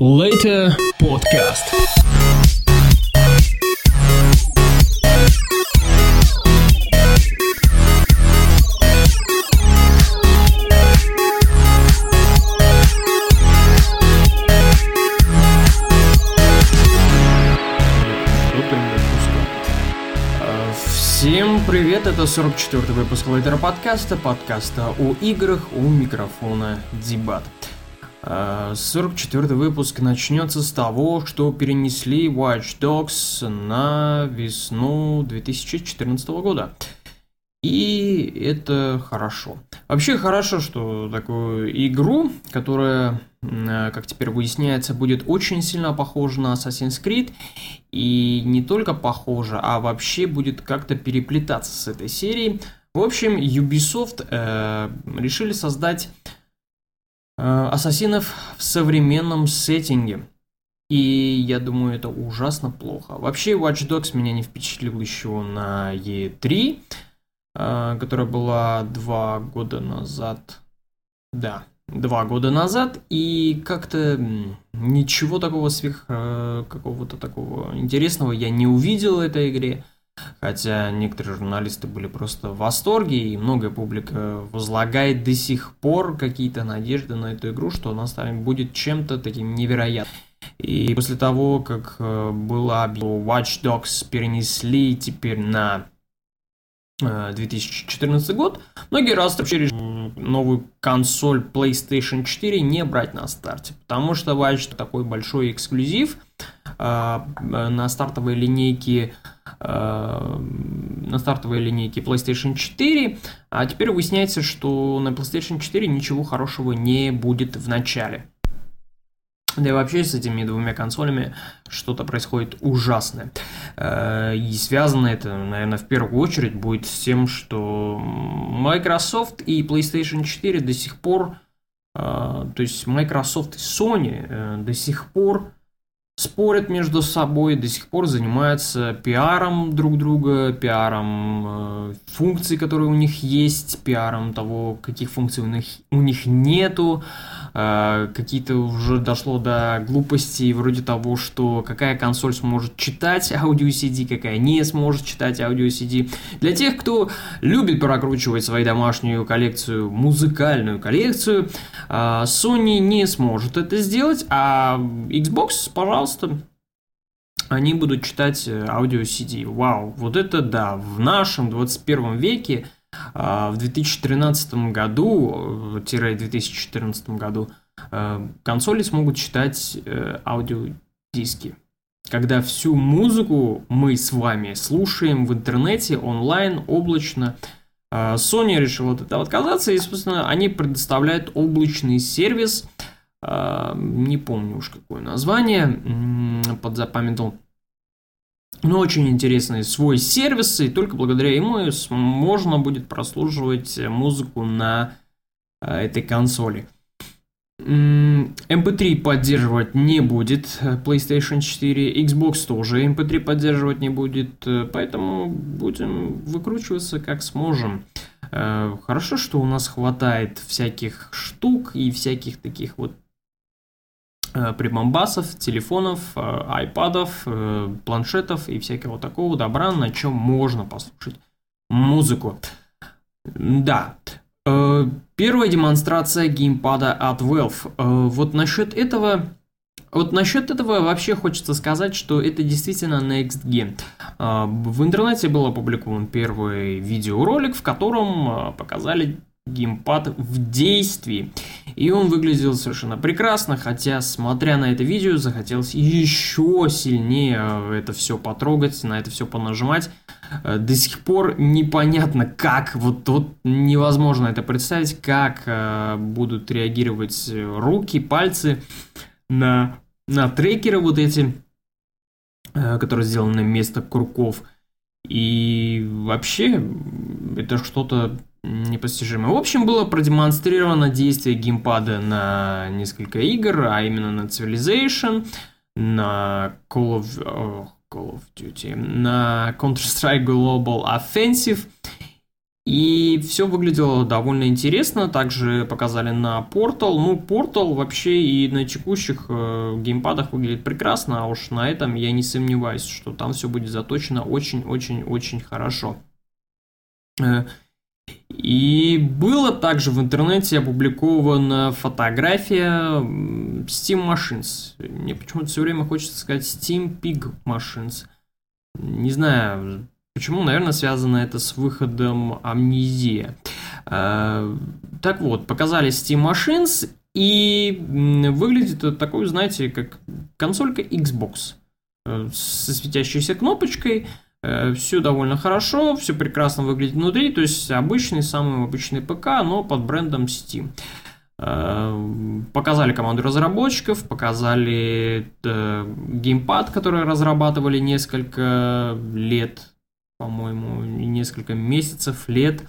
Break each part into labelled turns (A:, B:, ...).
A: Later Podcast. Всем привет, это 44-й выпуск Лейтера подкаста, подкаста о играх у микрофона Дебат. 44 выпуск начнется с того, что перенесли Watch Dogs на весну 2014 года. И это хорошо. Вообще хорошо, что такую игру, которая, как теперь выясняется, будет очень сильно похожа на Assassin's Creed, и не только похожа, а вообще будет как-то переплетаться с этой серией. В общем, Ubisoft э, решили создать Э, ассасинов в современном сеттинге. И я думаю, это ужасно плохо. Вообще, Watch Dogs меня не впечатлил еще на E3, э, которая была два года назад. Да, два года назад, и как-то ничего такого сверх э, какого-то такого интересного я не увидел в этой игре. Хотя некоторые журналисты были просто в восторге, и многое публика возлагает до сих пор какие-то надежды на эту игру, что она станет, будет чем-то таким невероятным. И после того, как э, было объявлено, Watch Dogs перенесли теперь на 2014 э, год, многие раз вообще новую консоль PlayStation 4 не брать на старте, потому что Watch такой большой эксклюзив на стартовой линейке Э, на стартовой линейке PlayStation 4, а теперь выясняется, что на PlayStation 4 ничего хорошего не будет в начале. Да и вообще с этими двумя консолями что-то происходит ужасное. Э, и связано это, наверное, в первую очередь будет с тем, что Microsoft и PlayStation 4 до сих пор, э, то есть Microsoft и Sony до сих пор спорят между собой, до сих пор занимаются пиаром друг друга, пиаром э, функций, которые у них есть, пиаром того, каких функций у них, у них нету. Э, какие-то уже дошло до глупостей вроде того, что какая консоль сможет читать аудио CD, какая не сможет читать аудио CD. Для тех, кто любит прокручивать свою домашнюю коллекцию, музыкальную коллекцию, э, Sony не сможет это сделать, а Xbox, пожалуйста, пожалуйста, они будут читать э, аудио CD. Вау, вот это да, в нашем 21 веке, а, в 2013 году, 2014 э, году, э, консоли смогут читать аудиодиски. Когда всю музыку мы с вами слушаем в интернете, онлайн, облачно, Sony решила от этого отказаться, и, собственно, они предоставляют облачный сервис – не помню уж какое название, подзапамятовал. Но очень интересный свой сервис, и только благодаря ему можно будет прослушивать музыку на а, этой консоли. MP3 поддерживать не будет PlayStation 4, Xbox тоже MP3 поддерживать не будет, поэтому будем выкручиваться как сможем. Э, хорошо, что у нас хватает всяких штук и всяких таких вот Э, прибамбасов, телефонов, э, айпадов, э, планшетов и всякого такого добра, на чем можно послушать музыку. Да, первая демонстрация геймпада от Valve. Вот насчет этого вот насчет этого вообще хочется сказать, что это действительно Next Gen. В интернете был опубликован первый видеоролик, в котором показали геймпад в действии. И он выглядел совершенно прекрасно, хотя, смотря на это видео, захотелось еще сильнее это все потрогать, на это все понажимать. Э, до сих пор непонятно, как, вот, вот невозможно это представить, как э, будут реагировать руки, пальцы на, на трекеры вот эти, э, которые сделаны вместо курков. И вообще, это что-то непостижимое. В общем, было продемонстрировано действие геймпада на несколько игр, а именно на Civilization, на Call of, oh, Call of Duty, на Counter-Strike Global Offensive И все выглядело довольно интересно. Также показали на Portal. Ну, Portal вообще и на текущих э, геймпадах выглядит прекрасно, а уж на этом я не сомневаюсь, что там все будет заточено очень-очень-очень хорошо. И было также в интернете опубликована фотография Steam Machines. Мне почему-то все время хочется сказать Steam Pig Machines. Не знаю, почему, наверное, связано это с выходом Амнезия. Э, так вот, показали Steam Machines, и выглядит это такой, знаете, как консолька Xbox э, со светящейся кнопочкой – все довольно хорошо, все прекрасно выглядит внутри, то есть обычный, самый обычный ПК, но под брендом Steam. Э, показали команду разработчиков, показали э, геймпад, который разрабатывали несколько лет, по-моему, несколько месяцев, лет.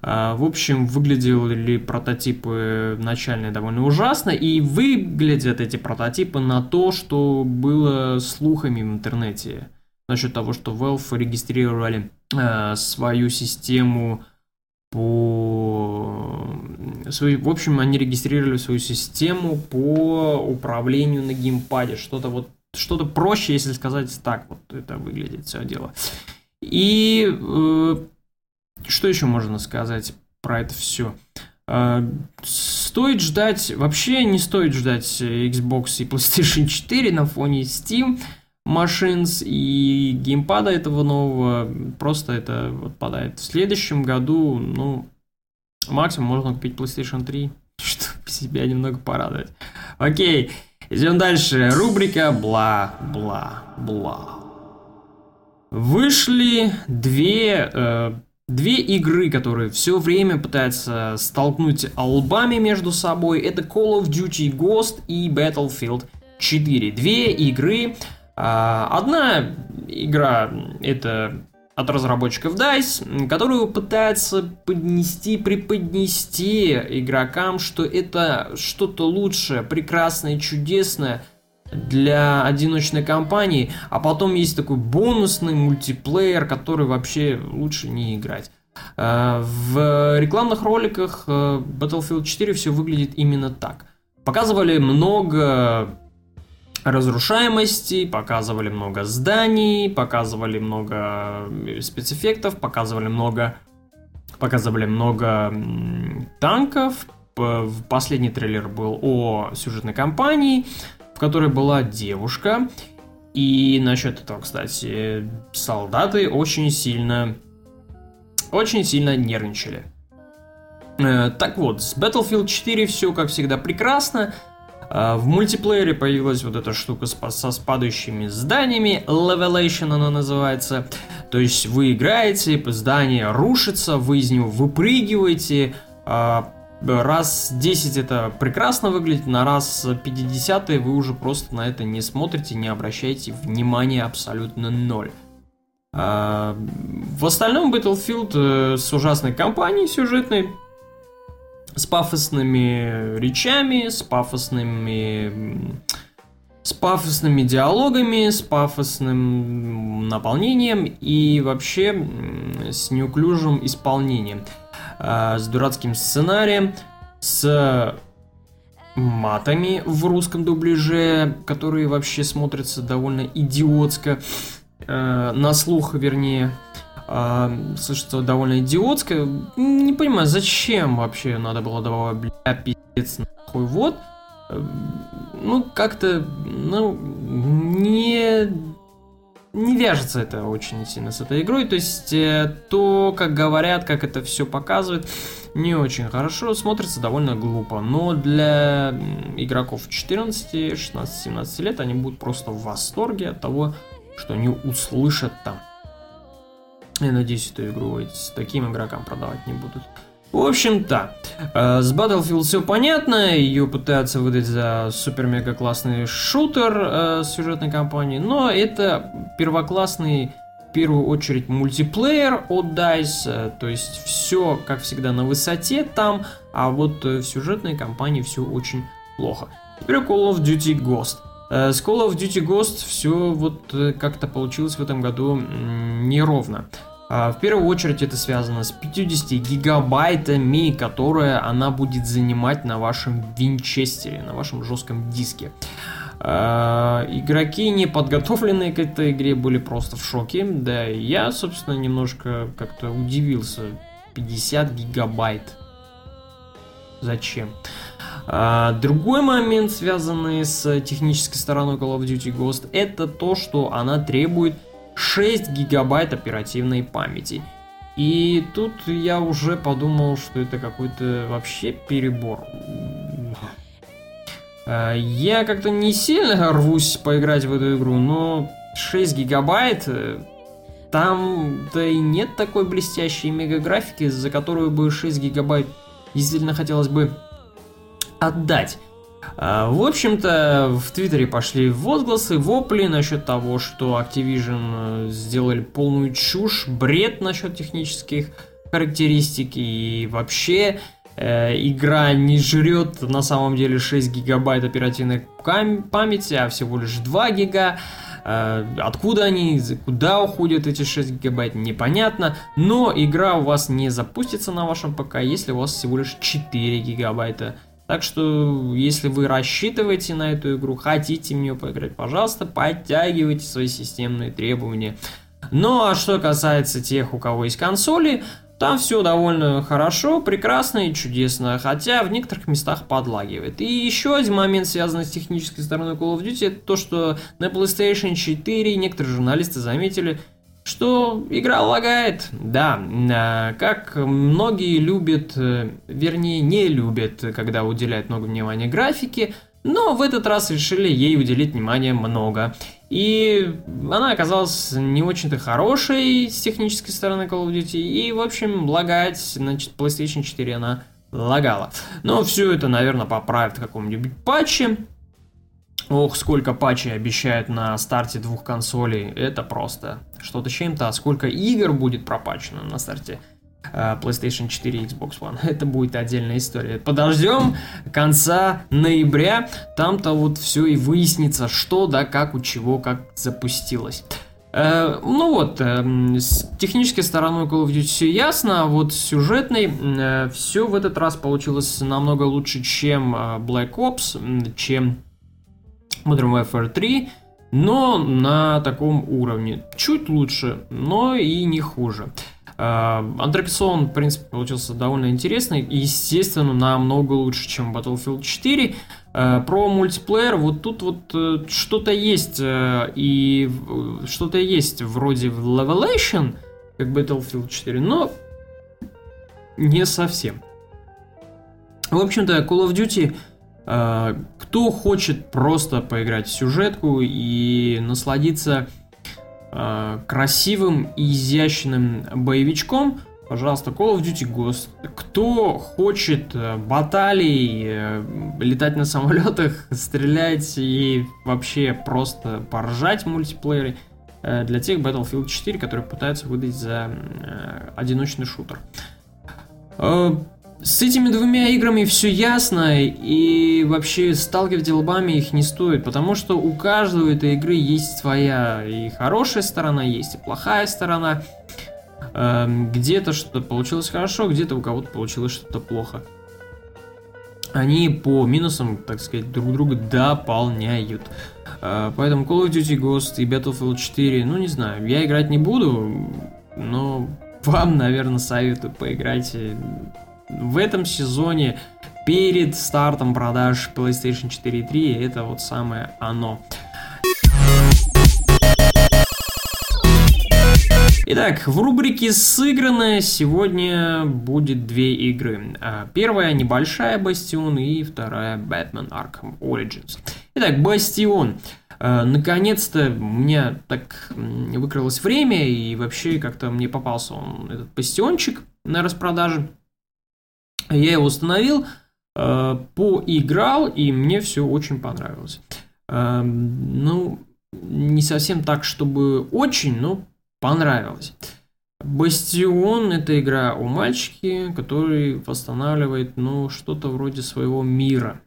A: В общем, выглядели прототипы начальные довольно ужасно, и выглядят эти прототипы на то, что было слухами в интернете насчет того, что Valve регистрировали э, свою систему по... Свою, в общем, они регистрировали свою систему по управлению на геймпаде. Что-то вот что-то проще, если сказать так, вот это выглядит все дело. И э, что еще можно сказать про это все? Э, стоит ждать, вообще не стоит ждать Xbox и PlayStation 4 на фоне Steam. Machines и геймпада этого нового, просто это отпадает. В следующем году, ну, максимум можно купить PlayStation 3, чтобы себя немного порадовать. Окей, идем дальше. Рубрика бла-бла-бла. Вышли две, э, две игры, которые все время пытаются столкнуть албами между собой. Это Call of Duty Ghost и Battlefield 4. Две игры, одна игра это от разработчиков DICE, которую пытается поднести, преподнести игрокам, что это что-то лучшее, прекрасное, чудесное для одиночной компании, а потом есть такой бонусный мультиплеер, который вообще лучше не играть. А, в рекламных роликах э, Battlefield 4 все выглядит именно так. Показывали много разрушаемости, показывали много зданий, показывали много э, спецэффектов, показывали много, показывали много танков. Последний трейлер был о сюжетной кампании, в которой была девушка. И насчет этого, кстати, солдаты очень сильно, очень сильно нервничали. Э, так вот, с Battlefield 4 все, как всегда, прекрасно. А, в мультиплеере появилась вот эта штука со спадающими зданиями, Levelation она называется. То есть вы играете, здание рушится, вы из него выпрыгиваете, а, раз 10 это прекрасно выглядит, на раз 50 вы уже просто на это не смотрите, не обращаете внимания абсолютно ноль. А, в остальном Battlefield э, с ужасной кампанией сюжетной, с пафосными речами, с пафосными с пафосными диалогами, с пафосным наполнением и вообще с неуклюжим исполнением, а, с дурацким сценарием, с матами в русском дубляже, которые вообще смотрятся довольно идиотско, э, на слух, вернее, а, слышится довольно идиотское. Не понимаю, зачем вообще надо было давать, бля, пиздец, нахуй, вот. Ну, как-то, ну, не, не вяжется это очень сильно с этой игрой. То есть, э, то, как говорят, как это все показывает, не очень хорошо, смотрится довольно глупо. Но для игроков 14, 16, 17 лет они будут просто в восторге от того, что они услышат там. Я надеюсь, эту игру с таким игрокам продавать не будут. В общем-то, э, с Battlefield все понятно, ее пытаются выдать за супер-мега классный шутер э, сюжетной кампании, но это первоклассный в первую очередь мультиплеер от DICE, э, то есть все, как всегда, на высоте там, а вот в сюжетной кампании все очень плохо. Теперь Call of Duty Ghost. С Call of Duty Ghost все вот как-то получилось в этом году неровно. В первую очередь это связано с 50 гигабайтами, которые она будет занимать на вашем винчестере, на вашем жестком диске. Игроки, не подготовленные к этой игре, были просто в шоке. Да, я, собственно, немножко как-то удивился. 50 гигабайт. Зачем? А, другой момент, связанный с технической стороной Call of Duty Ghost, это то, что она требует 6 гигабайт оперативной памяти. И тут я уже подумал, что это какой-то вообще перебор. А, я как-то не сильно рвусь поиграть в эту игру, но 6 гигабайт э, там-то и нет такой блестящей мегаграфики, за которую бы 6 гигабайт действительно хотелось бы отдать. А, в общем-то, в Твиттере пошли возгласы, вопли насчет того, что Activision э, сделали полную чушь, бред насчет технических характеристик и вообще э, игра не жрет на самом деле 6 гигабайт оперативной памяти, а всего лишь 2 гига. Э, откуда они, куда уходят эти 6 гигабайт, непонятно. Но игра у вас не запустится на вашем ПК, если у вас всего лишь 4 гигабайта. Так что, если вы рассчитываете на эту игру, хотите в нее поиграть, пожалуйста, подтягивайте свои системные требования. Ну а что касается тех, у кого есть консоли, там все довольно хорошо, прекрасно и чудесно, хотя в некоторых местах подлагивает. И еще один момент, связанный с технической стороной Call of Duty, это то, что на PlayStation 4 некоторые журналисты заметили, что игра лагает. Да, а, как многие любят, э, вернее не любят, когда уделяют много внимания графике, но в этот раз решили ей уделить внимание много. И она оказалась не очень-то хорошей с технической стороны Call of Duty. И, в общем, лагать, значит, PlayStation 4 она лагала. Но все это, наверное, поправят в каком-нибудь патче. Ох, сколько патчей обещают на старте двух консолей. Это просто что-то чем-то. А сколько игр будет пропачено на старте Э, PlayStation 4 и Xbox One. Это будет отдельная история. Подождем конца ноября. Там-то вот все и выяснится, что да, как, у чего, как запустилось. Э, ну вот, э, с технической стороной Call of Duty все ясно, а вот с сюжетной э, все в этот раз получилось намного лучше, чем э, Black Ops, чем Modern Warfare 3, но на таком уровне. Чуть лучше, но и не хуже. Антраксон, в принципе, получился довольно интересный естественно, намного лучше, чем Battlefield 4. Э, про мультиплеер вот тут вот э, что-то есть, э, и что-то есть вроде Levelation, как Battlefield 4, но не совсем. В общем-то, Call of Duty кто хочет просто поиграть в сюжетку и насладиться э, красивым и изящным боевичком, пожалуйста, Call of Duty Ghost. Кто хочет э, баталий, э, летать на самолетах, стрелять и вообще просто поржать в мультиплеере, э, для тех Battlefield 4, которые пытаются выдать за одиночный шутер. Э, с этими двумя играми все ясно, и вообще сталкивать лбами их не стоит, потому что у каждой этой игры есть своя и хорошая сторона, есть и плохая сторона. Эм, где-то что-то получилось хорошо, где-то у кого-то получилось что-то плохо. Они по минусам, так сказать, друг друга дополняют. Э, поэтому Call of Duty Ghost и Battlefield 4, ну не знаю, я играть не буду, но вам, наверное, советую поиграть в этом сезоне перед стартом продаж PlayStation 4 и 3 это вот самое оно. Итак, в рубрике «Сыгранное» сегодня будет две игры. А, первая небольшая «Бастион» и вторая «Batman Arkham Origins». Итак, «Бастион». А, наконец-то у меня так выкрылось время, и вообще как-то мне попался он, этот «Бастиончик» на распродаже. Я его установил, э, поиграл, и мне все очень понравилось. Э, ну, не совсем так, чтобы очень, но понравилось. Бастион – это игра у мальчики, который восстанавливает, ну, что-то вроде своего мира.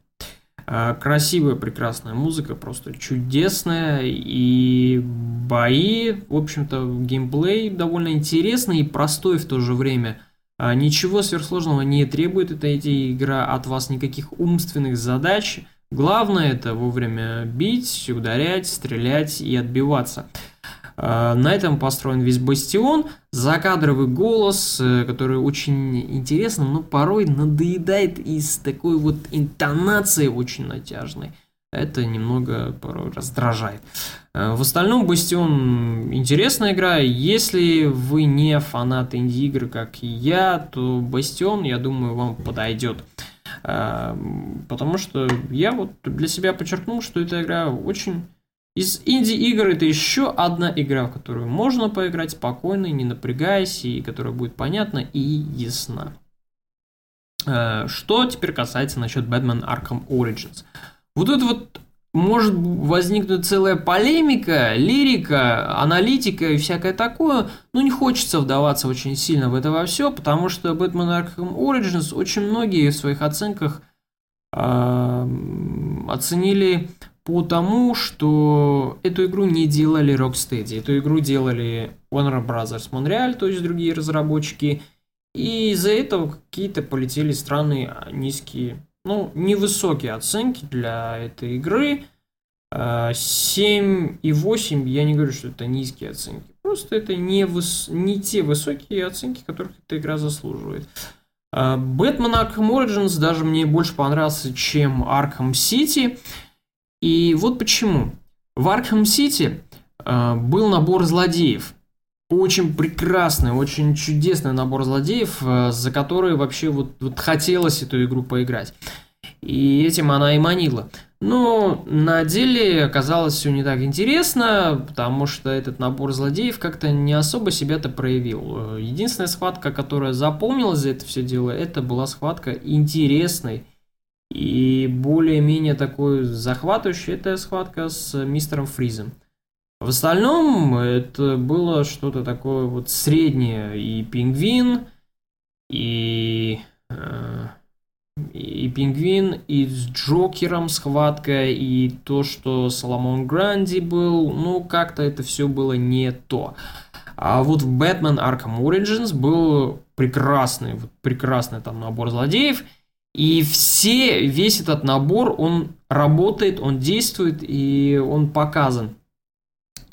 A: Красивая, прекрасная музыка, просто чудесная. И бои, в общем-то, геймплей довольно интересный и простой в то же время. Ничего сверхсложного не требует эта игра от вас никаких умственных задач. Главное это вовремя бить, ударять, стрелять и отбиваться. А, на этом построен весь бастион. Закадровый голос, э, который очень интересный, но порой надоедает из такой вот интонации очень натяжной. Это немного порой раздражает. А, в остальном Бастион интересная игра. Если вы не фанат инди-игр, как и я, то Бастион, я думаю, вам подойдет. А, потому что я вот для себя подчеркнул, что эта игра очень из инди-игр это еще одна игра, в которую можно поиграть спокойно, не напрягаясь, и которая будет понятна и ясна. Э, что теперь касается насчет Batman Arkham Origins. Вот это вот может возникнуть целая полемика, лирика, аналитика и всякое такое, но не хочется вдаваться очень сильно в это во все, потому что Batman Arkham Origins очень многие в своих оценках э, оценили Потому что эту игру не делали Rocksteady, эту игру делали Warner Brothers Montreal, то есть другие разработчики, и из-за этого какие-то полетели странные низкие, ну, невысокие оценки для этой игры. 7 и 8, я не говорю, что это низкие оценки. Просто это не, выс... не те высокие оценки, которых эта игра заслуживает. Batman Arkham Origins даже мне больше понравился, чем Arkham City. И вот почему. В Аркхем Сити э, был набор злодеев. Очень прекрасный, очень чудесный набор злодеев, э, за которые вообще вот, вот хотелось эту игру поиграть. И этим она и манила. Но на деле оказалось все не так интересно, потому что этот набор злодеев как-то не особо себя-то проявил. Единственная схватка, которая запомнилась за это все дело, это была схватка интересной и более-менее такой захватывающий это схватка с мистером Фризом. В остальном это было что-то такое вот среднее. И пингвин, и, э, и пингвин, и с Джокером схватка, и то, что Соломон Гранди был, ну как-то это все было не то. А вот в Batman Arkham Origins был прекрасный, вот прекрасный там набор злодеев – и все, весь этот набор, он работает, он действует и он показан.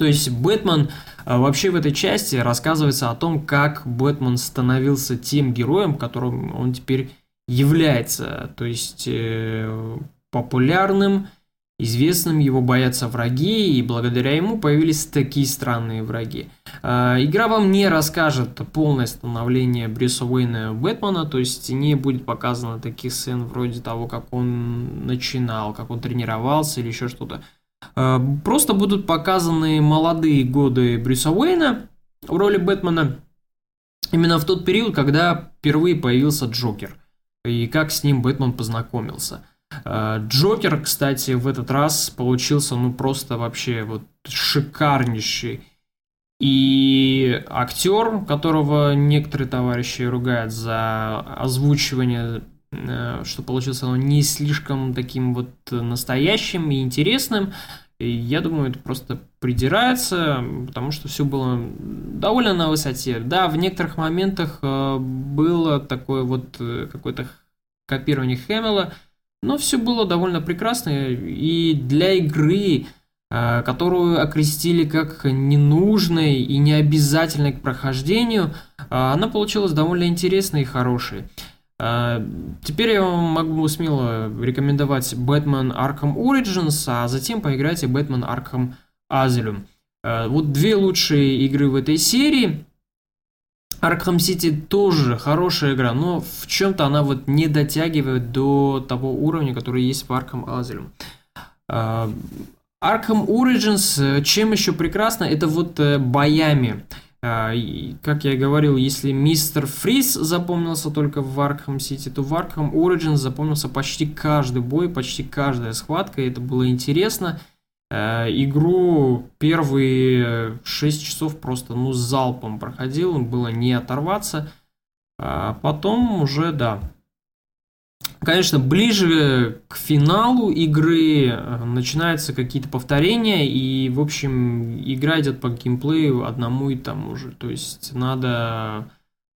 A: То есть Бэтмен а, вообще в этой части рассказывается о том, как Бэтмен становился тем героем, которым он теперь является. То есть э, популярным, Известным его боятся враги, и благодаря ему появились такие странные враги. А, игра вам не расскажет полное становление Брюса Уэйна Бэтмена, то есть не будет показано таких сцен вроде того, как он начинал, как он тренировался или еще что-то. А, просто будут показаны молодые годы Брюса Уэйна в роли Бэтмена, именно в тот период, когда впервые появился Джокер, и как с ним Бэтмен познакомился – Э, Джокер, кстати, в этот раз получился, ну, просто вообще вот шикарнейший. И актер, которого некоторые товарищи ругают за озвучивание, э, что получился он не слишком таким вот настоящим и интересным, и я думаю, это просто придирается, потому что все было довольно на высоте. Да, в некоторых моментах э, было такое вот какое-то копирование Хэмилла, но все было довольно прекрасно, и для игры, которую окрестили как ненужной и необязательной к прохождению, она получилась довольно интересной и хорошей. А, теперь я вам могу смело рекомендовать Batman Arkham Origins, а затем поиграйте Batman Arkham Asylum. Вот две лучшие игры в этой серии. Arkham City тоже хорошая игра, но в чем-то она вот не дотягивает до того уровня, который есть в Arkham Asylum. А, Arkham Origins, э, чем еще прекрасно, это вот э, боями. А, как я и говорил, если мистер Фриз запомнился только в Arkham City, то в Arkham Origins запомнился почти каждый бой, почти каждая схватка, и это было интересно. Э, игру первые 6 часов просто, ну, залпом проходил, было не оторваться. А потом уже, да, Конечно, ближе к финалу игры э, начинаются какие-то повторения, и, в общем, игра идет по геймплею одному и тому же. То есть надо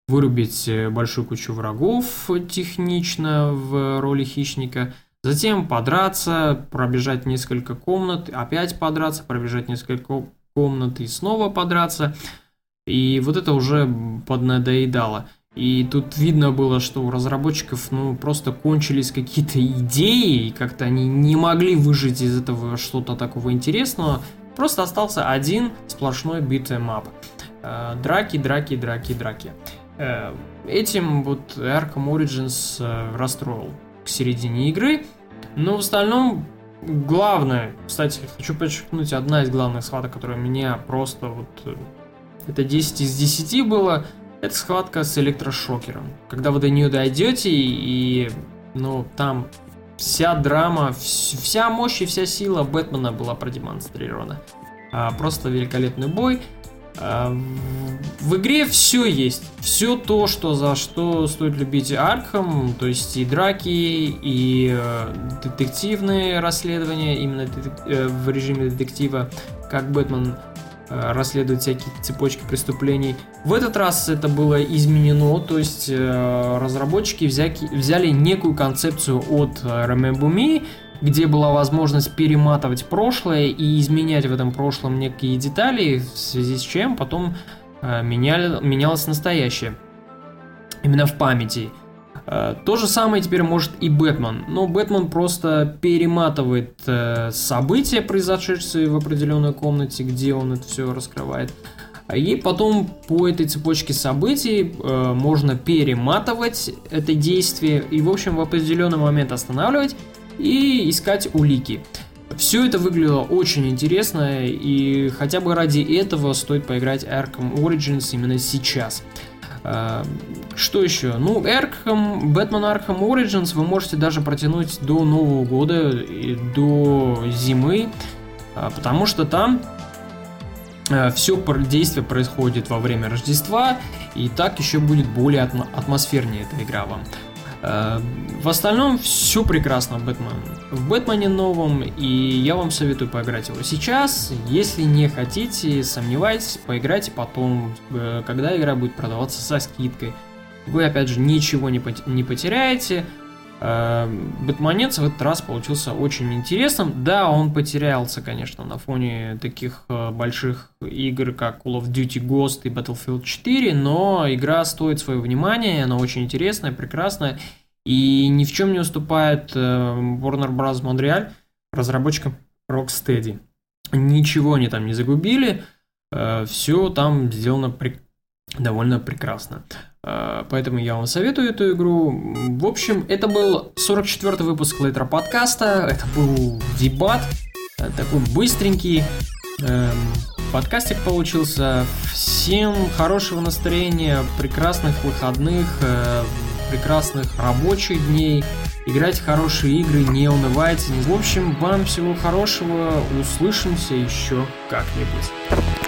A: вырубить большую кучу врагов технично в роли хищника, затем подраться, пробежать несколько комнат, опять подраться, пробежать несколько комнат и снова подраться. И вот это уже поднадоедало. И тут видно было, что у разработчиков ну, просто кончились какие-то идеи, и как-то они не могли выжить из этого что-то такого интересного. Просто остался один сплошной beat 'em up. Э, драки, драки, драки, драки. Э, этим вот Arkham Origins э, расстроил к середине игры. Но в остальном главное, кстати, хочу подчеркнуть, одна из главных схваток, которая меня просто вот... Это 10 из 10 было – это схватка с электрошокером. Когда вы до нее дойдете и, ну, там вся драма, вся мощь и вся сила Бэтмена была продемонстрирована. А, просто великолепный бой. А, в игре все есть. Все то, что за что стоит любить Аркхам, то есть и драки, и э, детективные расследования, именно э, в режиме детектива, как Бэтмен Э, расследовать всякие цепочки преступлений. В этот раз это было изменено, то есть э, разработчики взяли некую концепцию от э, Remember Me, где была возможность перематывать прошлое и изменять в этом прошлом некие детали, в связи с чем потом меняли, менялось настоящее. Именно в памяти. Э, то же самое теперь может и Бэтмен, но Бэтмен просто перематывает э, события, произошедшие в определенной комнате, где он это все раскрывает. И потом по этой цепочке событий э, можно перематывать это действие и, в общем, в определенный момент останавливать и искать улики. Все это выглядело очень интересно, и хотя бы ради этого стоит поиграть Arkham Origins именно сейчас. Что еще? Ну, Arkham, Batman Arkham Origins вы можете даже протянуть до Нового года и до зимы, э, потому что там э, все действие происходит во время Рождества, и так еще будет более атмосфернее эта игра вам. Э, в остальном все прекрасно в Бэтмен. В Бэтмене новом, и я вам советую поиграть его сейчас. Если не хотите, сомневайтесь, поиграйте потом, э, когда игра будет продаваться со скидкой. Вы, опять же, ничего не потеряете. Бэтменец в этот раз получился очень интересным. Да, он потерялся, конечно, на фоне таких э, больших игр, как Call of Duty Ghost и Battlefield 4, но игра стоит своего внимания, она очень интересная, прекрасная, и ни в чем не уступает э, Warner Bros. Montreal разработчикам Rocksteady. Ничего они там не загубили, э, все там сделано при... довольно прекрасно. Э, поэтому я вам советую эту игру. В общем, это был 44-й выпуск Лейтера подкаста. Это был дебат. Э, такой быстренький. Эм, подкастик получился. Всем хорошего настроения, прекрасных выходных, э, прекрасных рабочих дней. Играйте хорошие игры, не унывайте. В общем, вам всего хорошего. Услышимся еще как-нибудь.